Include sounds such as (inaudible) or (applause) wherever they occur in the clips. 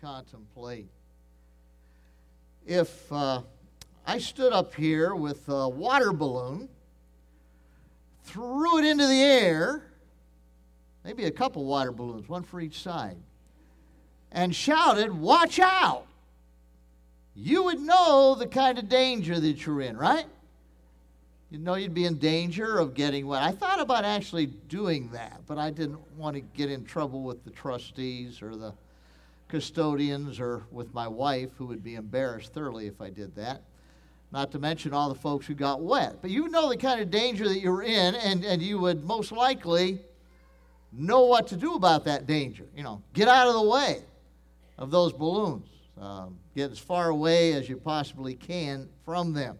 contemplate. If uh, I stood up here with a water balloon, threw it into the air, maybe a couple water balloons, one for each side, and shouted, Watch out! You would know the kind of danger that you're in, right? You'd know you'd be in danger of getting wet. I thought about actually doing that, but I didn't want to get in trouble with the trustees or the custodians or with my wife, who would be embarrassed thoroughly if I did that. Not to mention all the folks who got wet. But you know the kind of danger that you're in, and, and you would most likely know what to do about that danger. You know, get out of the way of those balloons. Um, get as far away as you possibly can from them.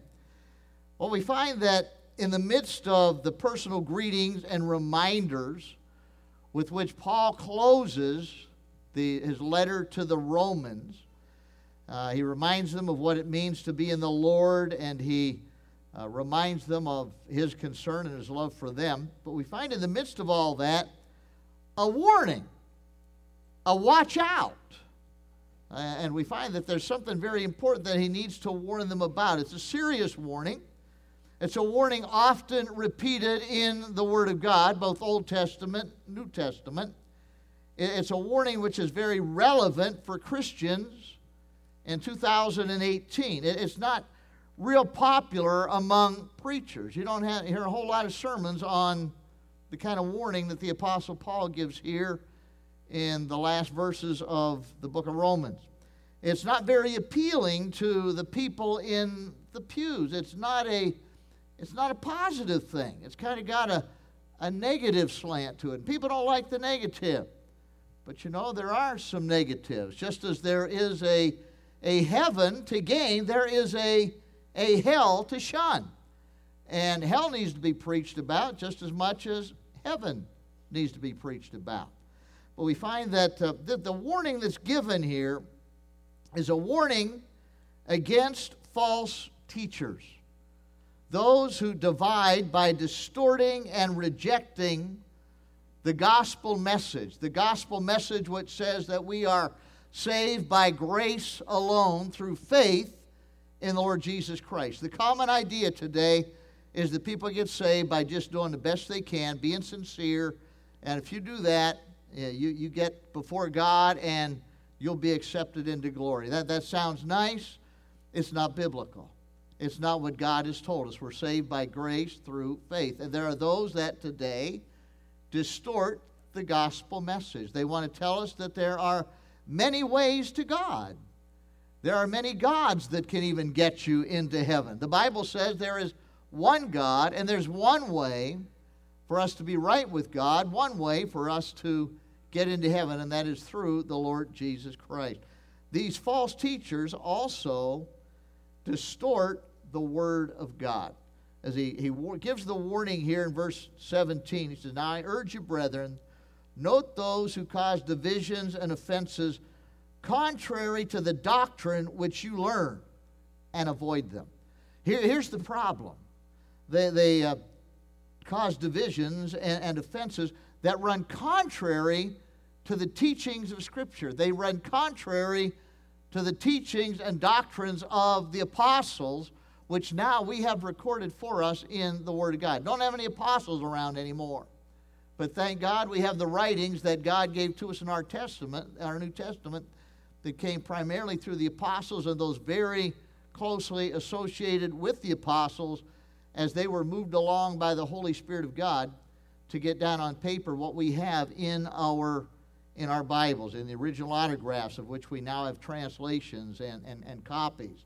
Well, we find that in the midst of the personal greetings and reminders with which Paul closes the, his letter to the Romans, uh, he reminds them of what it means to be in the Lord, and he uh, reminds them of his concern and his love for them. But we find in the midst of all that a warning, a watch out. Uh, and we find that there's something very important that he needs to warn them about. It's a serious warning. It's a warning often repeated in the Word of God, both Old Testament, New Testament. It's a warning which is very relevant for Christians in 2018. It's not real popular among preachers. You don't have, hear a whole lot of sermons on the kind of warning that the Apostle Paul gives here in the last verses of the book of Romans. It's not very appealing to the people in the pews. It's not a, it's not a positive thing. It's kind of got a, a negative slant to it. and People don't like the negative. But you know, there are some negatives. Just as there is a, a heaven to gain, there is a, a hell to shun. And hell needs to be preached about just as much as heaven needs to be preached about. But we find that uh, the, the warning that's given here is a warning against false teachers. Those who divide by distorting and rejecting the gospel message, the gospel message which says that we are saved by grace alone through faith in the Lord Jesus Christ. The common idea today is that people get saved by just doing the best they can, being sincere, and if you do that, you, you get before God and you'll be accepted into glory. That, that sounds nice. It's not biblical. It's not what God has told us. We're saved by grace through faith. And there are those that today distort the gospel message. They want to tell us that there are many ways to God. There are many gods that can even get you into heaven. The Bible says there is one God and there's one way for us to be right with God, one way for us to get into heaven, and that is through the Lord Jesus Christ. These false teachers also distort the Word of God as he, he gives the warning here in verse 17. He says, Now I urge you, brethren, note those who cause divisions and offenses contrary to the doctrine which you learn, and avoid them. Here, here's the problem they, they uh, cause divisions and, and offenses that run contrary to the teachings of Scripture. They run contrary to the teachings and doctrines of the apostles which now we have recorded for us in the Word of God. Don't have any apostles around anymore. But thank God we have the writings that God gave to us in our Testament, our New Testament, that came primarily through the apostles and those very closely associated with the apostles as they were moved along by the Holy Spirit of God to get down on paper what we have in our in our Bibles, in the original autographs of which we now have translations and, and, and copies.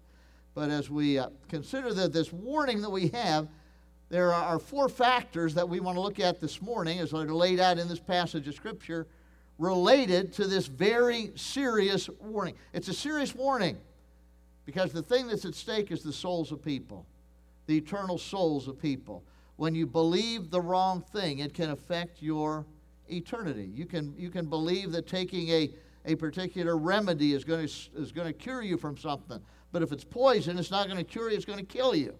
But as we uh, consider the, this warning that we have, there are four factors that we want to look at this morning, as they're laid out in this passage of Scripture, related to this very serious warning. It's a serious warning because the thing that's at stake is the souls of people, the eternal souls of people. When you believe the wrong thing, it can affect your eternity. You can, you can believe that taking a, a particular remedy is going, to, is going to cure you from something. But if it's poison, it's not going to cure you, it's going to kill you.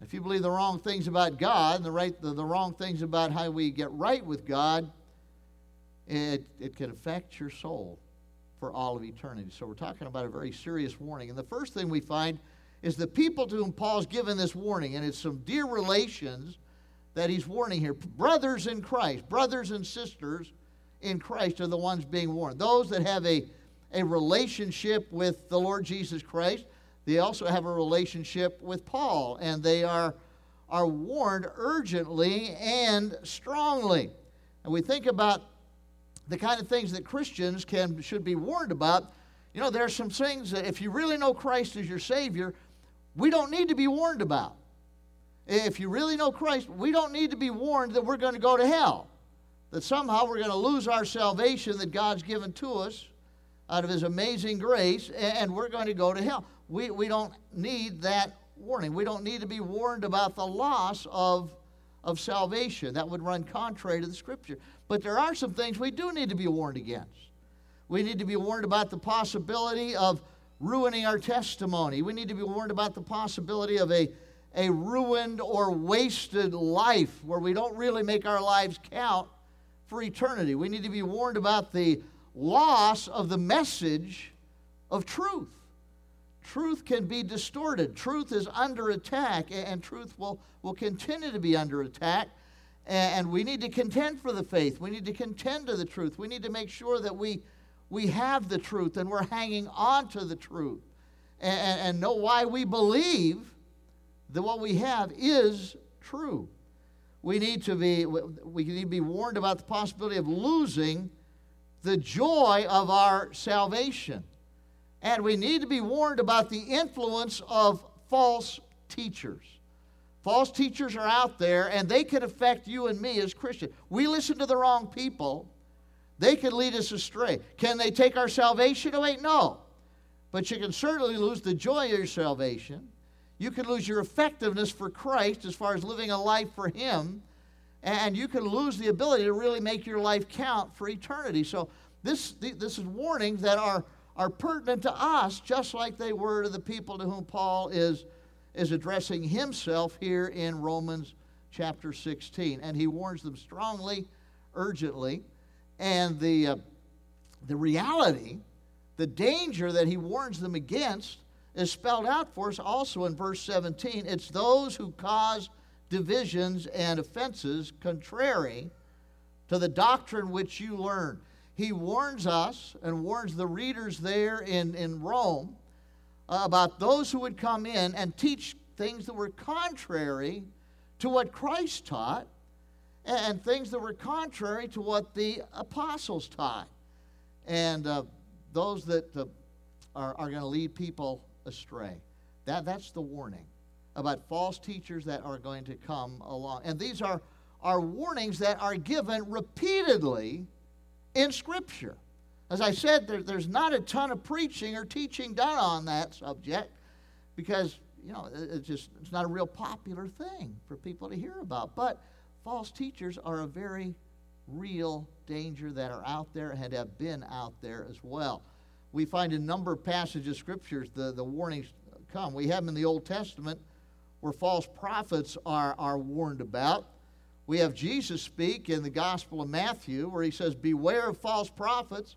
If you believe the wrong things about God and the, right, the, the wrong things about how we get right with God, it, it can affect your soul. for all of eternity. So we're talking about a very serious warning. And the first thing we find is the people to whom Paul's given this warning, and it's some dear relations that he's warning here. Brothers in Christ, brothers and sisters in Christ are the ones being warned. Those that have a, a relationship with the Lord Jesus Christ, they also have a relationship with Paul, and they are, are warned urgently and strongly. And we think about the kind of things that Christians can should be warned about. You know, there are some things that if you really know Christ as your Savior, we don't need to be warned about. If you really know Christ, we don't need to be warned that we're going to go to hell, that somehow we're going to lose our salvation that God's given to us out of His amazing grace, and we're going to go to hell. We, we don't need that warning. We don't need to be warned about the loss of, of salvation. That would run contrary to the Scripture. But there are some things we do need to be warned against. We need to be warned about the possibility of ruining our testimony. We need to be warned about the possibility of a, a ruined or wasted life where we don't really make our lives count for eternity. We need to be warned about the loss of the message of truth. Truth can be distorted. Truth is under attack, and truth will, will continue to be under attack. And we need to contend for the faith. We need to contend to the truth. We need to make sure that we we have the truth and we're hanging on to the truth and, and know why we believe that what we have is true. We need to be we need to be warned about the possibility of losing the joy of our salvation. And we need to be warned about the influence of false teachers. False teachers are out there and they can affect you and me as Christians. We listen to the wrong people they can lead us astray. Can they take our salvation away? No. But you can certainly lose the joy of your salvation. You can lose your effectiveness for Christ as far as living a life for Him. And you can lose the ability to really make your life count for eternity. So, this, this is warnings that are, are pertinent to us, just like they were to the people to whom Paul is, is addressing himself here in Romans chapter 16. And he warns them strongly, urgently. And the, uh, the reality, the danger that he warns them against, is spelled out for us also in verse 17. It's those who cause divisions and offenses contrary to the doctrine which you learn. He warns us and warns the readers there in, in Rome uh, about those who would come in and teach things that were contrary to what Christ taught and things that were contrary to what the apostles taught. And uh, those that uh, are, are going to lead people astray. That, that's the warning about false teachers that are going to come along. And these are, are warnings that are given repeatedly in Scripture. As I said, there, there's not a ton of preaching or teaching done on that subject because, you know, it's just it's not a real popular thing for people to hear about. But false teachers are a very real danger that are out there and have been out there as well. We find a number of passages of scriptures the, the warnings come. We have them in the Old Testament where false prophets are, are warned about. We have Jesus speak in the Gospel of Matthew where he says, Beware of false prophets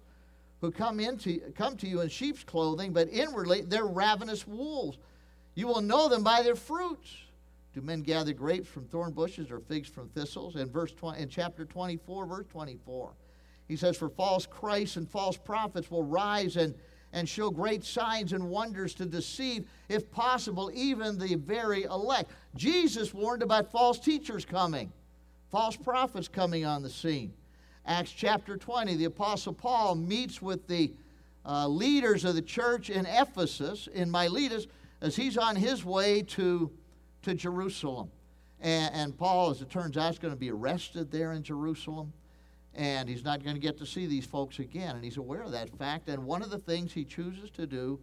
who come, into, come to you in sheep's clothing, but inwardly they're ravenous wolves. You will know them by their fruits. Do men gather grapes from thorn bushes or figs from thistles? In verse 20, in chapter 24, verse 24, he says, For false Christs and false prophets will rise and, and show great signs and wonders to deceive, if possible, even the very elect. Jesus warned about false teachers coming, false prophets coming on the scene. Acts chapter 20, the Apostle Paul meets with the uh, leaders of the church in Ephesus, in Miletus, as he's on his way to to Jerusalem. And, and Paul, as it turns out, is going to be arrested there in Jerusalem. And he's not going to get to see these folks again. And he's aware of that fact. And one of the things he chooses to do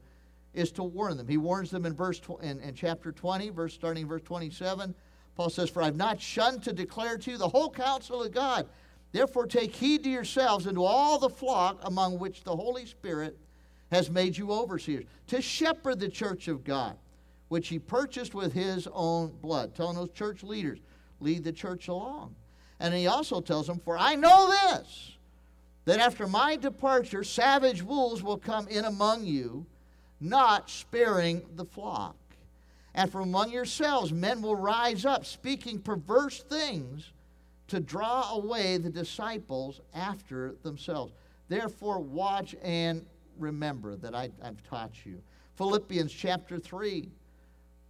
is to warn them. He warns them in verse tw- in, in chapter 20, verse starting verse 27. Paul says, For I've not shunned to declare to you the whole counsel of God. Therefore, take heed to yourselves and to all the flock among which the Holy Spirit has made you overseers, to shepherd the church of God which he purchased with his own blood. Telling those church leaders, lead the church along. And he also tells them, For I know this, that after my departure, savage wolves will come in among you, not sparing the flock. And from among yourselves, men will rise up, speaking perverse things to draw away the disciples after themselves. Therefore, watch and remember that I, have taught you. Philippians chapter 3,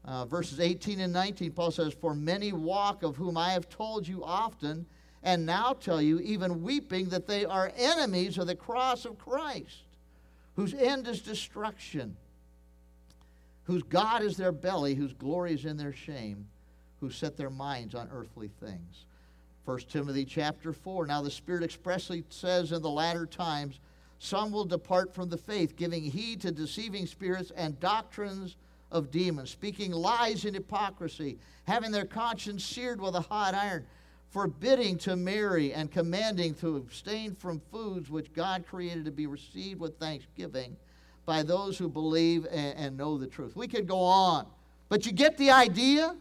uh, verses 18 and 19, Paul says, For many walk, of whom I have told you often, and now tell you, even weeping, that they are enemies of the cross of Christ, whose end is destruction, whose God is their belly, whose glory is in their shame, who set their minds on earthly things. 1 Timothy chapter 4. Now the Spirit expressly says in the latter times, some will depart from the faith, giving heed to deceiving spirits and doctrines of demons, speaking lies and hypocrisy, having their conscience seared with a hot iron forbidding to marry and commanding to abstain from foods which God created to be received with thanksgiving by those who believe and, and, know the truth. We could go on, but you get the idea?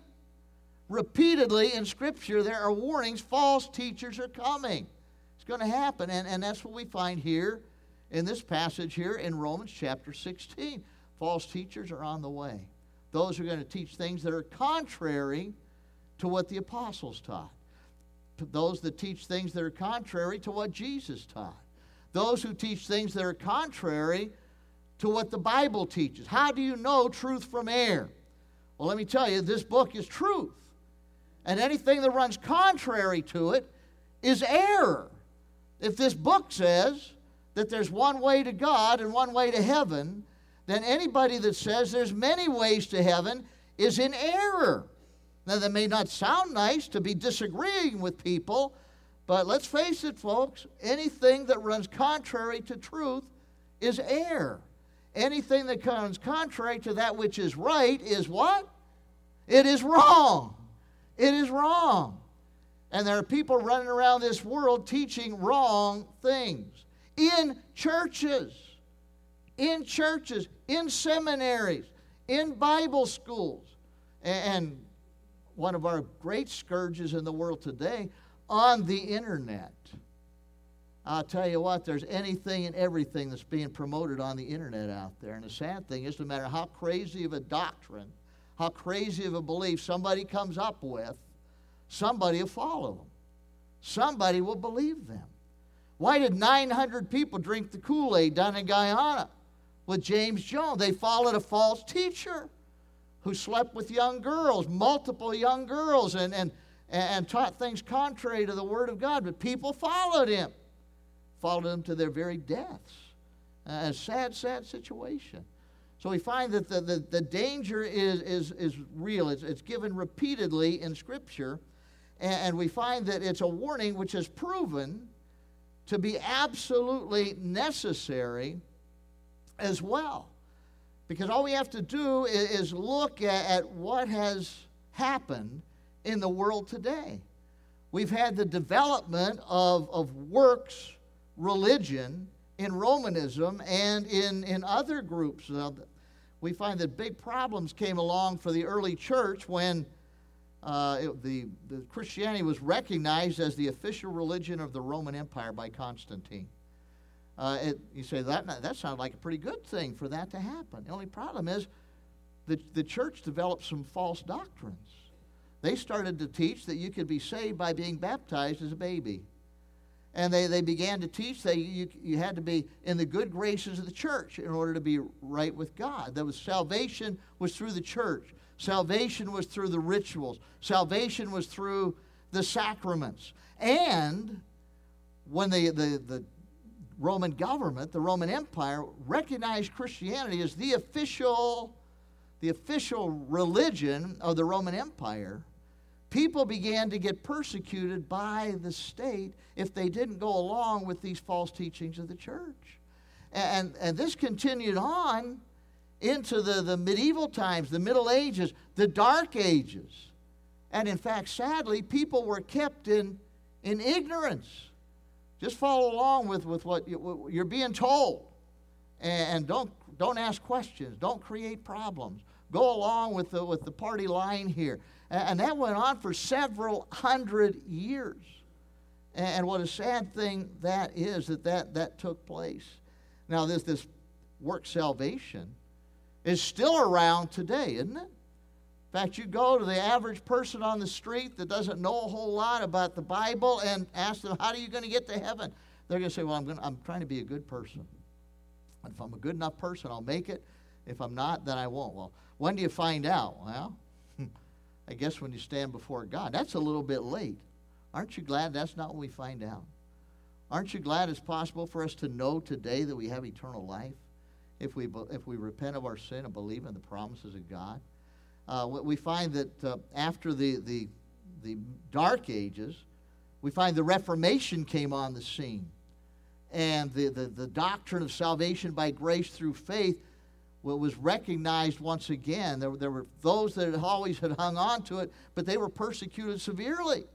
Repeatedly in Scripture, there are warnings false teachers are coming. It's going to happen, and, and that's what we find here in this passage here in Romans chapter 16. False teachers are on the way. Those are going to teach things that are contrary to what the apostles taught those that teach things that are contrary to what Jesus taught, those who teach things that are contrary to what the Bible teaches. How do you know truth from error? Well, let me tell you, this book is truth. And anything that runs contrary to it is error. If this book says that there's one way to God and one way to heaven, then anybody that says there's many ways to heaven is in error. Now, that may not sound nice to be disagreeing with people, but let's face it, folks, anything that runs contrary to truth is error. Anything that comes contrary to that which is right is what? It is wrong. It is wrong. And there are people running around this world teaching wrong things in churches, in churches, in seminaries, in Bible schools. And one of our great scourges in the world today on the internet. I'll tell you what, there's anything and everything that's being promoted on the internet out there. And the sad thing is, no matter how crazy of a doctrine, how crazy of a belief somebody comes up with, somebody will follow them. Somebody will believe them. Why did 900 people drink the Kool Aid down in Guyana with James Jones? They followed a false teacher who slept with young girls, multiple young girls, and, and, and taught things contrary to the Word of God. But people followed him, followed him to their very deaths. A sad, sad situation. So we find that the, the, the danger is, is, is real. It's, it's given repeatedly in Scripture. And, we find that it's a warning which is proven to be absolutely necessary as well. Because all we have to do is, look at, at what has happened in the world today. We've had the development of, of works religion in Romanism and in, in other groups. we find that big problems came along for the early church when uh, it, the, the Christianity was recognized as the official religion of the Roman Empire by Constantine. Uh, it, you say, that, that sounds like a pretty good thing for that to happen. The only problem is the, the church developed some false doctrines. They started to teach that you could be saved by being baptized as a baby. And they, they began to teach that you, you had to be in the good graces of the church in order to be right with God. That was salvation was through the church. Salvation was through the rituals. Salvation was through the sacraments. And when the, the, the Roman government, the Roman Empire, recognized Christianity as the official, the official religion of the Roman Empire, people began to get persecuted by the state if they didn't go along with these false teachings of the church. And, and this continued on into the, the medieval times, the Middle Ages, the Dark Ages. And in fact, sadly, people were kept in, in ignorance just follow along with, with what you're being told. And don't, don't ask questions. Don't create problems. Go along with the, with the party line here. And that went on for several hundred years. And what a sad thing that is that that, that took place. Now, this, this work salvation is still around today, isn't it? In fact, you go to the average person on the street that doesn't know a whole lot about the Bible and ask them, How are you going to get to heaven? They're going to say, Well, I'm, going to, I'm trying to be a good person. And if I'm a good enough person, I'll make it. If I'm not, then I won't. Well, when do you find out? Well, (laughs) I guess when you stand before God. That's a little bit late. Aren't you glad that's not when we find out? Aren't you glad it's possible for us to know today that we have eternal life if we, if we repent of our sin and believe in the promises of God? Uh, we find that uh, after the, the, the Dark Ages, we find the Reformation came on the scene. And the, the, the doctrine of salvation by grace through faith was recognized once again. There, there were those that had always had hung on to it, but they were persecuted severely.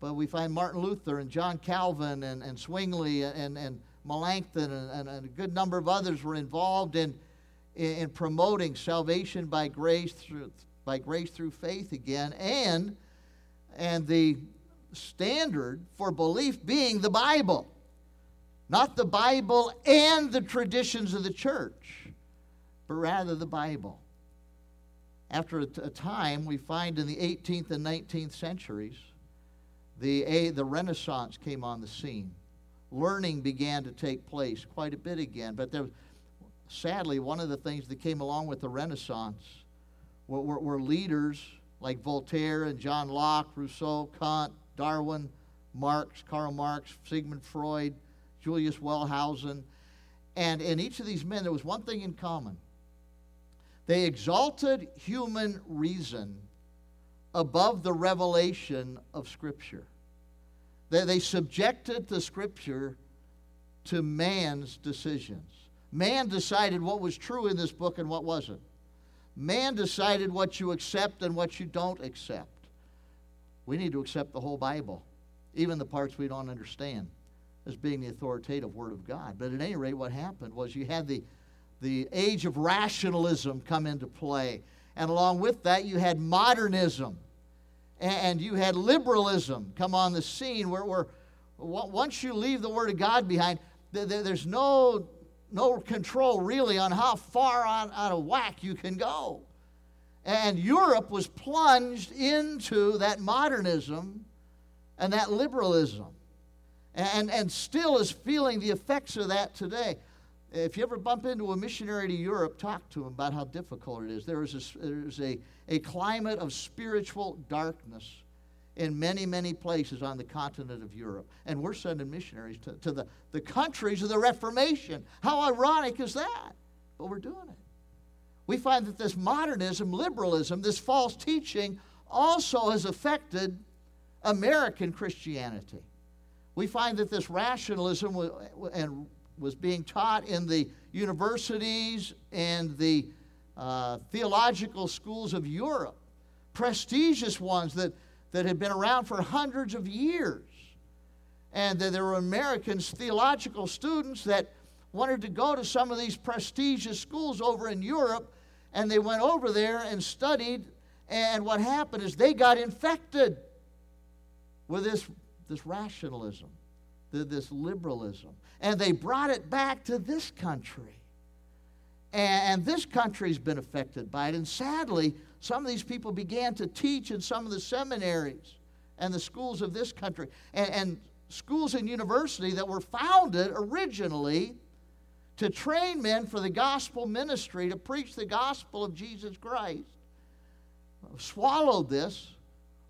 But we find Martin Luther and John Calvin and, and Zwingli and, and Melanchthon and, and, and a good number of others were involved in, in, in promoting salvation by grace through, by grace through faith again and, and the standard for belief being the Bible. Not the Bible and the traditions of the church, but rather the Bible. After a, time, we find in the 18th and 19th centuries, the, a, the Renaissance came on the scene. Learning began to take place quite a bit again. But there, sadly, one of the things that came along with the Renaissance were, were, were leaders like Voltaire and John Locke, Rousseau, Kant, Darwin, Marx, Karl Marx, Sigmund Freud, Julius Wellhausen. And in each of these men, there was one thing in common. They exalted human reason above the revelation of Scripture. They, they subjected the Scripture to man's decisions. Man decided what was true in this book and what wasn't. Man decided what you accept and what you don't accept. We need to accept the whole Bible, even the parts we don't understand, as being the authoritative Word of God. But at any rate, what happened was you had the, the age of rationalism come into play. And along with that, you had modernism and you had liberalism come on the scene where, where once you leave the Word of God behind, there's no, no control really on how far out of whack you can go. And Europe was plunged into that modernism and that liberalism and, and still is feeling the effects of that today. If you ever bump into a missionary to Europe, talk to him about how difficult it is. There is a, there is a, a climate of spiritual darkness in many, many places on the continent of Europe. And we're sending missionaries to, to the, the countries of the Reformation. How ironic is that? But we're doing it. We find that this modernism, liberalism, this false teaching also has affected American Christianity. We find that this rationalism and was being taught in the universities and the uh, theological schools of Europe, prestigious ones that, that had been around for hundreds of years. And that there were Americans, theological students, that wanted to go to some of these prestigious schools over in Europe, and they went over there and studied. And what happened is they got infected with this, this rationalism this liberalism. And they brought it back to this country. And this country's been affected by it. And sadly, some of these people began to teach in some of the seminaries and the schools of this country. And, and schools and university that were founded originally to train men for the gospel ministry, to preach the gospel of Jesus Christ, swallowed this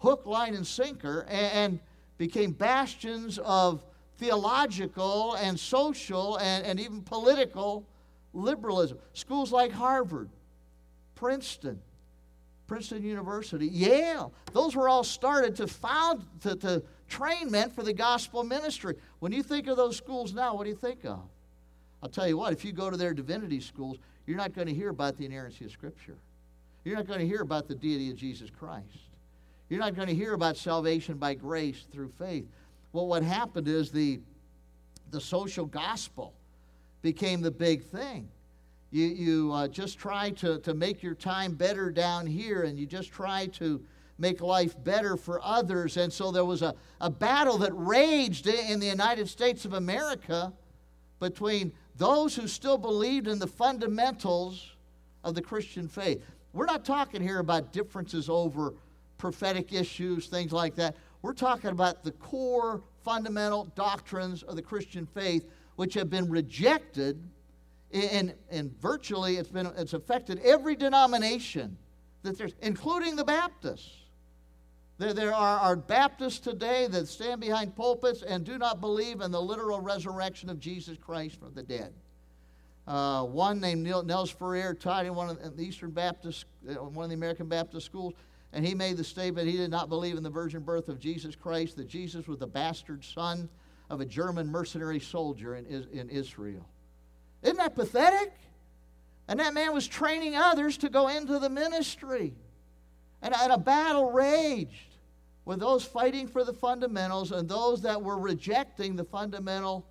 hook, line, and sinker, and became bastions of theological and social and, and even political liberalism. Schools like Harvard, Princeton, Princeton University, Yale, those were all started to found, to, to train men for the gospel ministry. When you think of those schools now, what do you think of? I'll tell you what, if you go to their divinity schools, you're not going to hear about the inerrancy of Scripture. You're not going to hear about the deity of Jesus Christ. You're not going to hear about salvation by grace through faith. Well, what happened is the, the social gospel became the big thing. You, you uh, just try to, to make your time better down here, and you just try to make life better for others. And so there was a, a battle that raged in the United States of America between those who still believed in the fundamentals of the Christian faith. We're not talking here about differences over prophetic issues, things like that. We're talking about the core fundamental doctrines of the Christian faith, which have been rejected, and, and virtually it's, been, it's affected every denomination that there's, including the Baptists. There, there are, are Baptists today that stand behind pulpits and do not believe in the literal resurrection of Jesus Christ from the dead. Uh, one named Nels Ferré taught in one of the Eastern Baptist, uh, one of the American Baptist schools, and he made the statement he did not believe in the virgin birth of Jesus Christ, that Jesus was the bastard son of a German mercenary soldier in, in Israel. Isn't that pathetic? And that man was training others to go into the ministry. And, and a battle raged with those fighting for the fundamentals and those that were rejecting the fundamental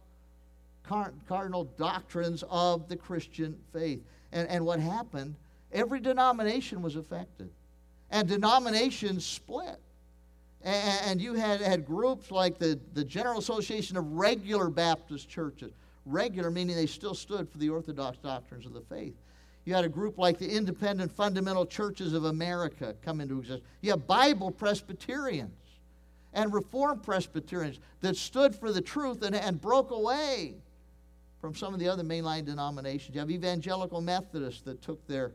cardinal doctrines of the Christian faith. And, and what happened? Every denomination was affected, and denominations split. And, you had, had groups like the, the General Association of Regular Baptist Churches, regular meaning they still stood for the orthodox doctrines of the faith. You had a group like the Independent Fundamental Churches of America come into existence. You have Bible Presbyterians and Reformed Presbyterians that stood for the truth and, and broke away from some of the other mainline denominations. You have evangelical Methodists that took their,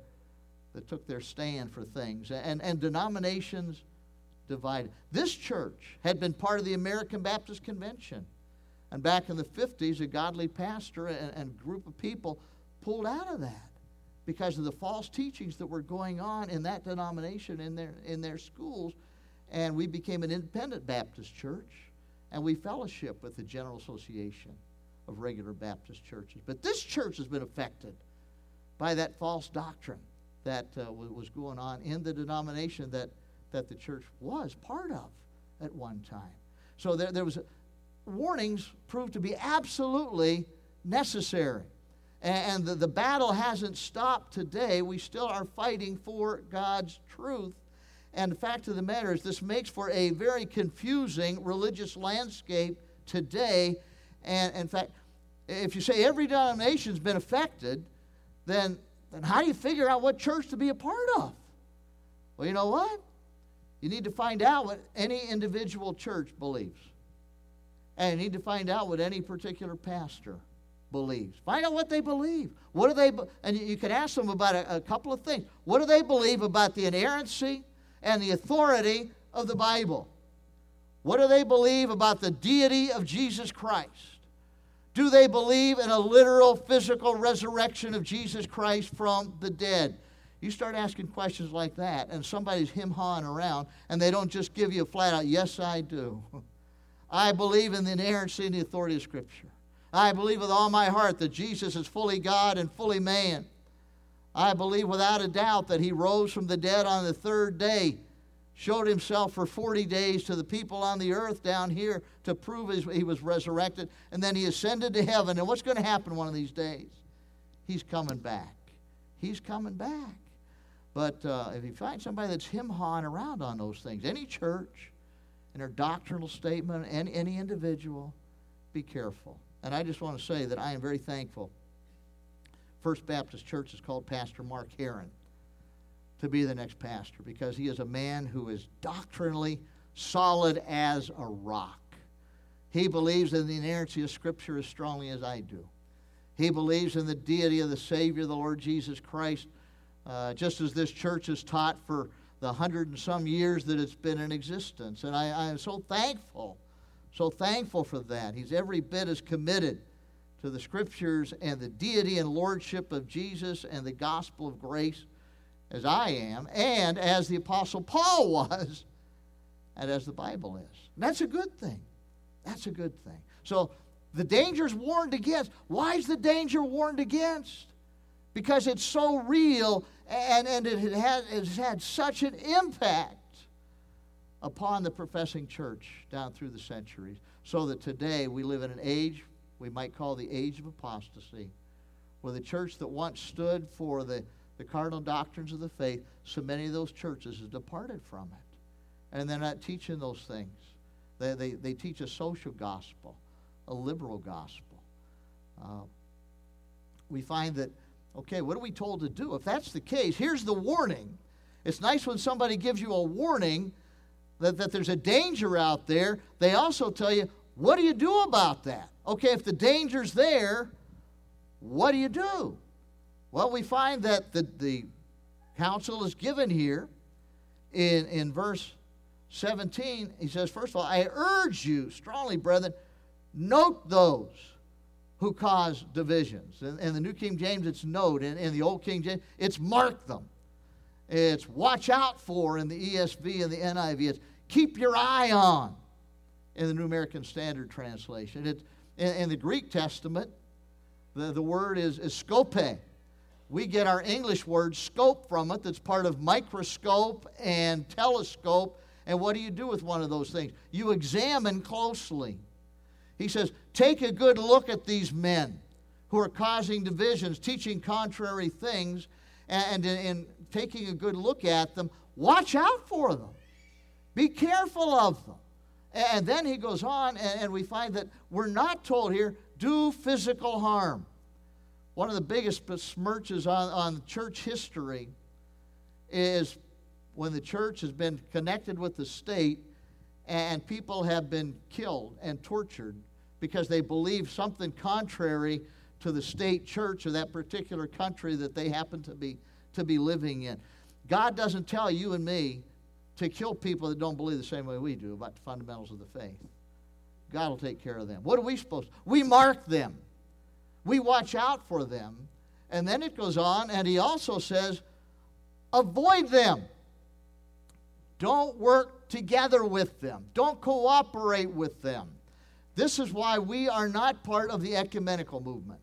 that took their stand for things, and, and denominations divided. This church had been part of the American Baptist Convention. And back in the 50s, a godly pastor and, and group of people pulled out of that because of the false teachings that were going on in that denomination in their, in their schools. And we became an independent Baptist church, and we fellowship with the General Association of regular Baptist churches. But this church has been affected by that false doctrine that uh, was going on in the denomination that, that the church was part of at one time. So there, there was warnings prove to be absolutely necessary. And the, the battle hasn't stopped today. We still are fighting for God's truth. And the fact of the matter is, this makes for a very confusing religious landscape today and in fact, if you say every denomination's been affected, then, then how do you figure out what church to be a part of? Well, you know what? You need to find out what any individual church believes. And you need to find out what any particular pastor believes. Find out what they believe. What do they and you can ask them about a, a couple of things. What do they believe about the inerrancy and the authority of the Bible? What do they believe about the deity of Jesus Christ? Do they believe in a literal physical resurrection of Jesus Christ from the dead? You start asking questions like that, and somebody's him hawing around, and they don't just give you a flat out, yes, I do. (laughs) I believe in the inerrancy and the authority of Scripture. I believe with all my heart that Jesus is fully God and fully man. I believe without a doubt that he rose from the dead on the third day showed himself for 40 days to the people on the earth down here to prove he was resurrected, and then he ascended to heaven. And what's going to happen one of these days? He's coming back. He's coming back. But uh, if you find somebody that's him hawing around on those things, any church, in their doctrinal statement, and any individual, be careful. And I just want to say that I am very thankful. First Baptist Church is called Pastor Mark Heron to be the next pastor because he is a man who is doctrinally solid as a rock. He believes in the inerrancy of Scripture as strongly as I do. He believes in the deity of the Savior, the Lord Jesus Christ, uh, just as this church has taught for the hundred and some years that it's been in existence. And I, I am so thankful, so thankful for that. He's every bit as committed to the Scriptures and the deity and lordship of Jesus and the gospel of grace as I am, and as the Apostle Paul (laughs) was, and as the Bible is. And that's a good thing. That's a good thing. So the danger's warned against. Why is the danger warned against? Because it's so real and, and it has, it has had such an impact upon the professing church down through the centuries. So that today we live in an age we might call the age of apostasy, where the church that once stood for the the cardinal doctrines of the faith, so many of those churches have departed from it. and they're not teaching those things. They, they, they teach a social gospel, a liberal gospel. Uh, we find that, okay, what are we told to do? If that's the case, here's the warning. It's nice when somebody gives you a warning that, that there's a danger out there. They also tell you, what do you do about that? Okay, if the danger's there, what do you do? Well, we find that the, the counsel is given here in, in verse 17. He says, First of all, I urge you strongly, brethren, note those who cause divisions. In, in the New King James, it's note. In, in the Old King James, it's mark them. It's watch out for in the ESV and the NIV. It's keep your eye on in the New American Standard Translation. It, in, in the Greek Testament, the, the word is, is scope. We get our English word scope from it, that's part of microscope and telescope. And what do you do with one of those things? You examine closely. He says, Take a good look at these men who are causing divisions, teaching contrary things, and in taking a good look at them, watch out for them. Be careful of them. And then he goes on, and we find that we're not told here, do physical harm. One of the biggest besmirches on, on church history is when the church has been connected with the state and people have been killed and tortured because they believe something contrary to the state church of that particular country that they happen to be, to be living in. God doesn't tell you and me to kill people that don't believe the same way we do about the fundamentals of the faith. God will take care of them. What are we supposed to? We mark them. We watch out for them. And then it goes on, and he also says, avoid them. Don't work together with them. Don't cooperate with them. This is why we are not part of the ecumenical movement.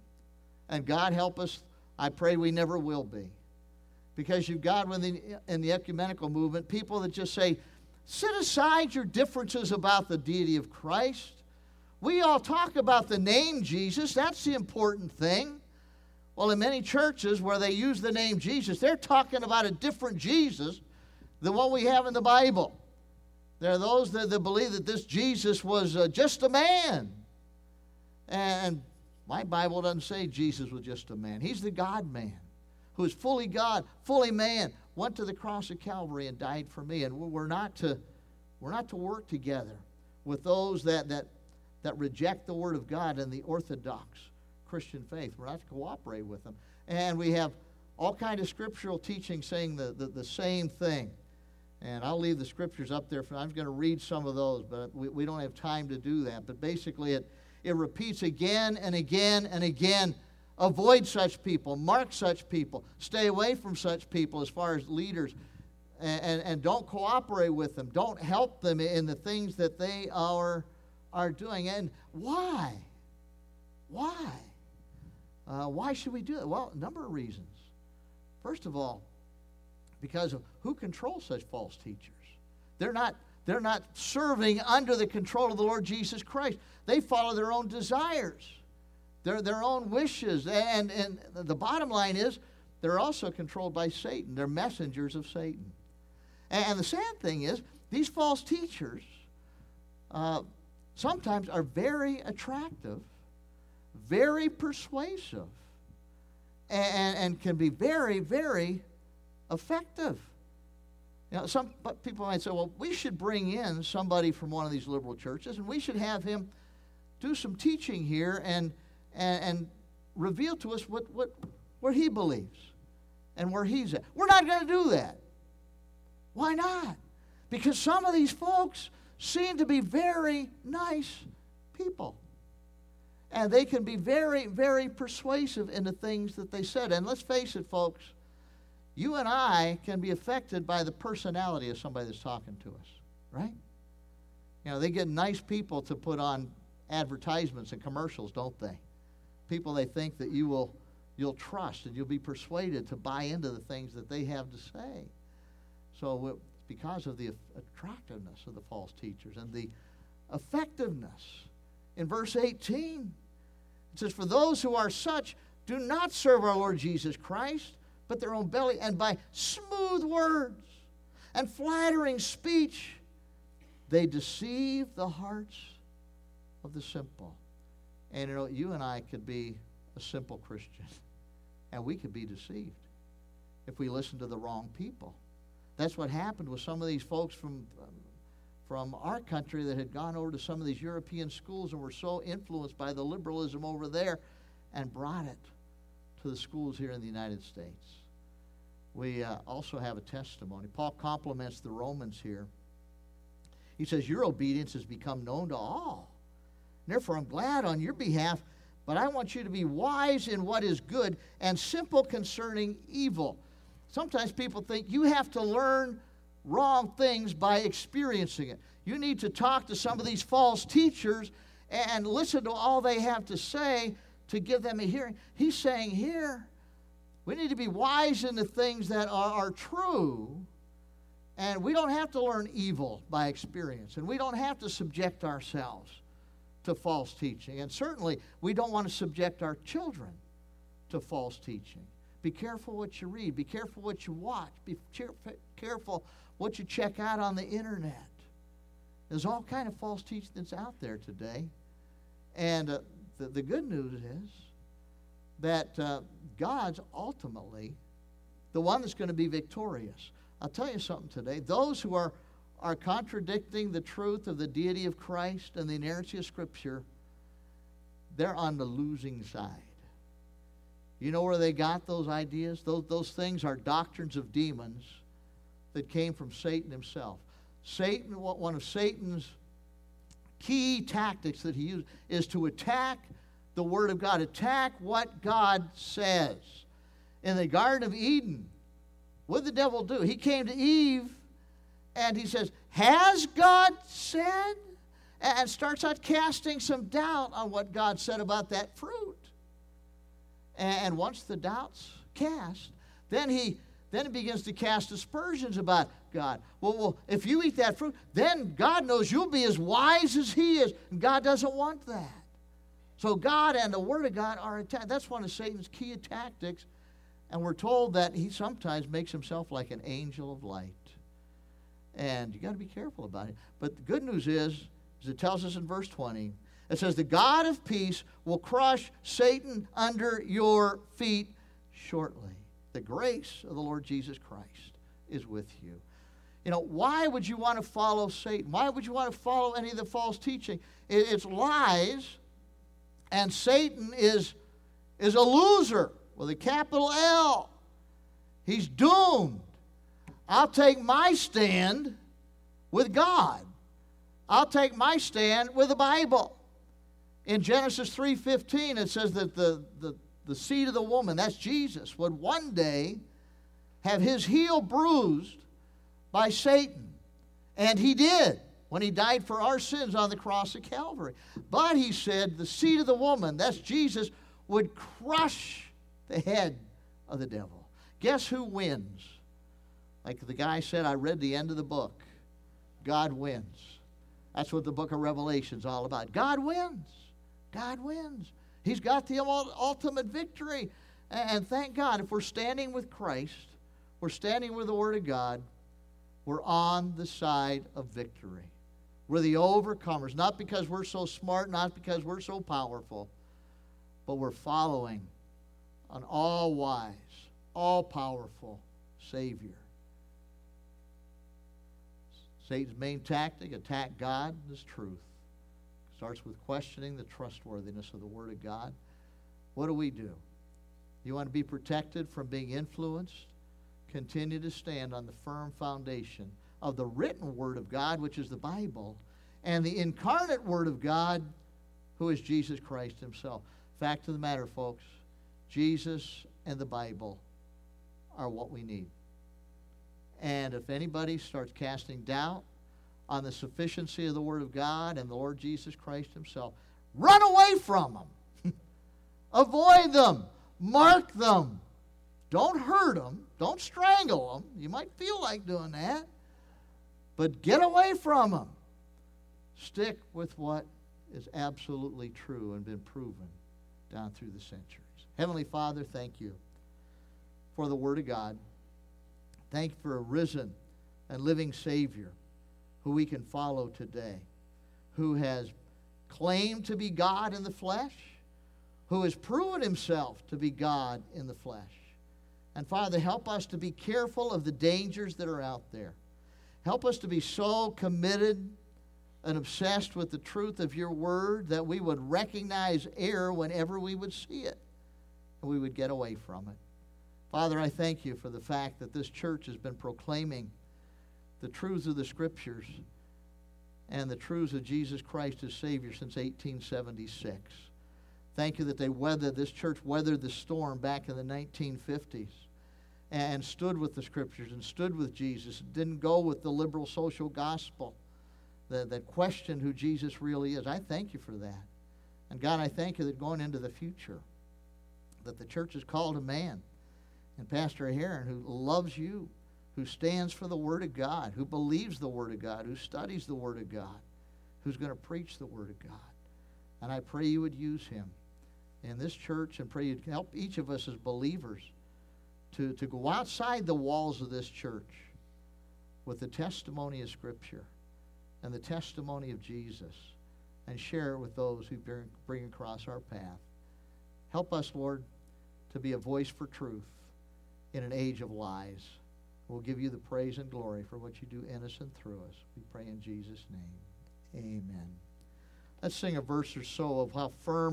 And God help us, I pray we never will be because you've got in the, in the ecumenical movement people that just say, set aside your differences about the deity of Christ. We all talk about the name Jesus, that's the important thing. Well, in many churches where they use the name Jesus, they're talking about a different Jesus than what we have in the Bible. There are those that, that believe that this Jesus was uh, just a man. And my Bible doesn't say Jesus was just a man, he's the God man who is fully God, fully man, went to the cross of Calvary and died for me. And we're not to, we're not to work together with those that, that, that reject the Word of God and the Orthodox Christian faith. We're not to cooperate with them. And we have all kind of scriptural teaching saying the, the, the same thing. And I'll leave the scriptures up there. For, I'm going to read some of those, but we, we don't have time to do that. But basically, it, it repeats again and again and again Avoid such people, mark such people, stay away from such people as far as leaders, and, and, and don't cooperate with them. Don't help them in the things that they are, are doing. And why? Why? Uh, why should we do it? Well, a number of reasons. First of all, because of who controls such false teachers. They're not, they're not serving under the control of the Lord Jesus Christ. They follow their own desires their, their own wishes. And, and the bottom line is, they're also controlled by Satan. They're messengers of Satan. And the sad thing is, these false teachers uh, sometimes are very attractive, very persuasive, and, and can be very, very effective. Know, some people might say, well, we should bring in somebody from one of these liberal churches and we should have him do some teaching here and and, and reveal to us what, what, where he believes and where he's at. We're not going to do that. Why not? Because some of these folks seem to be very nice people. And they can be very, very persuasive in the things that they said. And let's face it, folks, you and I can be affected by the personality of somebody that's talking to us, right? You know, they get nice people to put on advertisements and commercials, don't they? people they think that you will you'll trust and you'll be persuaded to buy into the things that they have to say. So it's because of the attractiveness of the false teachers and the effectiveness. In verse 18, it says, For those who are such do not serve our Lord Jesus Christ, but their own belly, and by smooth words and flattering speech They deceive the hearts of the simple. And you know, you and I could be a simple Christian, and we could be deceived if we listen to the wrong people. That's what happened with some of these folks from from our country that had gone over to some of these European schools and were so influenced by the liberalism over there and brought it to the schools here in the United States. We uh, also have a testimony. Paul compliments the Romans here. He says, Your obedience has become known to all. Therefore, I'm glad on your behalf, but I want you to be wise in what is good and simple concerning evil. Sometimes people think you have to learn wrong things by experiencing it. You need to talk to some of these false teachers and listen to all they have to say to give them a hearing. He's saying here, we need to be wise in the things that are, are true, and we don't have to learn evil by experience, and we don't have to subject ourselves to false teaching. And certainly, we don't want to subject our children to false teaching. Be careful what you read, be careful what you watch, be careful what you check out on the internet. There's all kind of false teaching that's out there today. And uh, the, the good news is that uh, God's ultimately the one that's going to be victorious. I'll tell you something today. Those who are, are contradicting the truth of the deity of Christ and the inerrancy of Scripture, they're on the losing side. You know where they got those ideas? Those, those things are doctrines of demons that came from Satan himself. Satan, one of Satan's key tactics that he used is to attack the Word of God, attack what God says. In the Garden of Eden, what did the devil do? He came to Eve and he says, Has God said? And starts out casting some doubt on what God said about that fruit. And once the doubt's cast, then he then he begins to cast aspersions about God. Well, well, if you eat that fruit, then God knows you'll be as wise as He is. And God doesn't want that. So God and the Word of God are attacked. That's one of Satan's key tactics. And we're told that he sometimes makes himself like an angel of light. And you got to be careful about it. But the good news is, as it tells us in verse 20, it says, The God of peace will crush Satan under your feet shortly. The grace of the Lord Jesus Christ is with you. You know, why would you want to follow Satan? Why would you want to follow any of the false teaching? It's lies, and Satan is, is a loser with a capital L. He's doomed. I'll take my stand with God. I'll take my stand with the Bible. In Genesis 3:15 it says that the, the, the seed of the woman, that's Jesus, would one day have his heel bruised by Satan. And he did when he died for our sins on the cross of Calvary. But he said the seed of the woman, that's Jesus, would crush the head of the devil. Guess who wins? Like the guy said, I read the end of the book. God wins. That's what the book of Revelation is all about. God wins. God wins. He's got the ultimate victory. And thank God, if we're standing with Christ, we're standing with the Word of God, we're on the side of victory. We're the overcomers, not because we're so smart, not because we're so powerful, but we're following an all wise, all powerful Savior. Satan's main tactic attack God his truth. Starts with questioning the trustworthiness of the Word of God. What do we do? You want to be protected from being influenced? Continue to stand on the firm foundation of the written Word of God, which is the Bible, and the incarnate Word of God, who is Jesus Christ Himself. Fact of the matter, folks, Jesus and the Bible are what we need. And if anybody starts casting doubt on the sufficiency of the Word of God and the Lord Jesus Christ Himself. Run away from them. (laughs) Avoid them. Mark them. Don't hurt them. Don't strangle them. You might feel like doing that. But get away from them. Stick with what is absolutely true and been proven down through the centuries. Heavenly Father, thank you for the Word of God. Thank you for a risen and living Savior who we can follow today, who has claimed to be God in the flesh, who has proven himself to be God in the flesh. And Father, help us to be careful of the dangers that are out there. Help us to be so committed and obsessed with the truth of your word that we would recognize error whenever we would see it and we would get away from it. Father, I thank you for the fact that this church has been proclaiming the truths of the scriptures and the truths of Jesus Christ as Savior since 1876. Thank you that they weathered, this church weathered the storm back in the 1950s and stood with the scriptures and stood with Jesus, didn't go with the liberal social gospel that, that questioned who Jesus really is. I thank you for that. And God, I thank you that going into the future, that the church is called a man, and Pastor Heron, who loves you, who stands for the Word of God, who believes the Word of God, who studies the Word of God, who's going to preach the Word of God. And I pray you would use him in this church and pray you'd help each of us as believers to, to go outside the walls of this church with the testimony of Scripture and the testimony of Jesus and share it with those who bring, bring across our path. Help us, Lord, to be a voice for truth in an age of lies. We'll give you the praise and glory for what you do in us and through us. We pray in Jesus' name. Amen. Let's sing a verse or so of how firm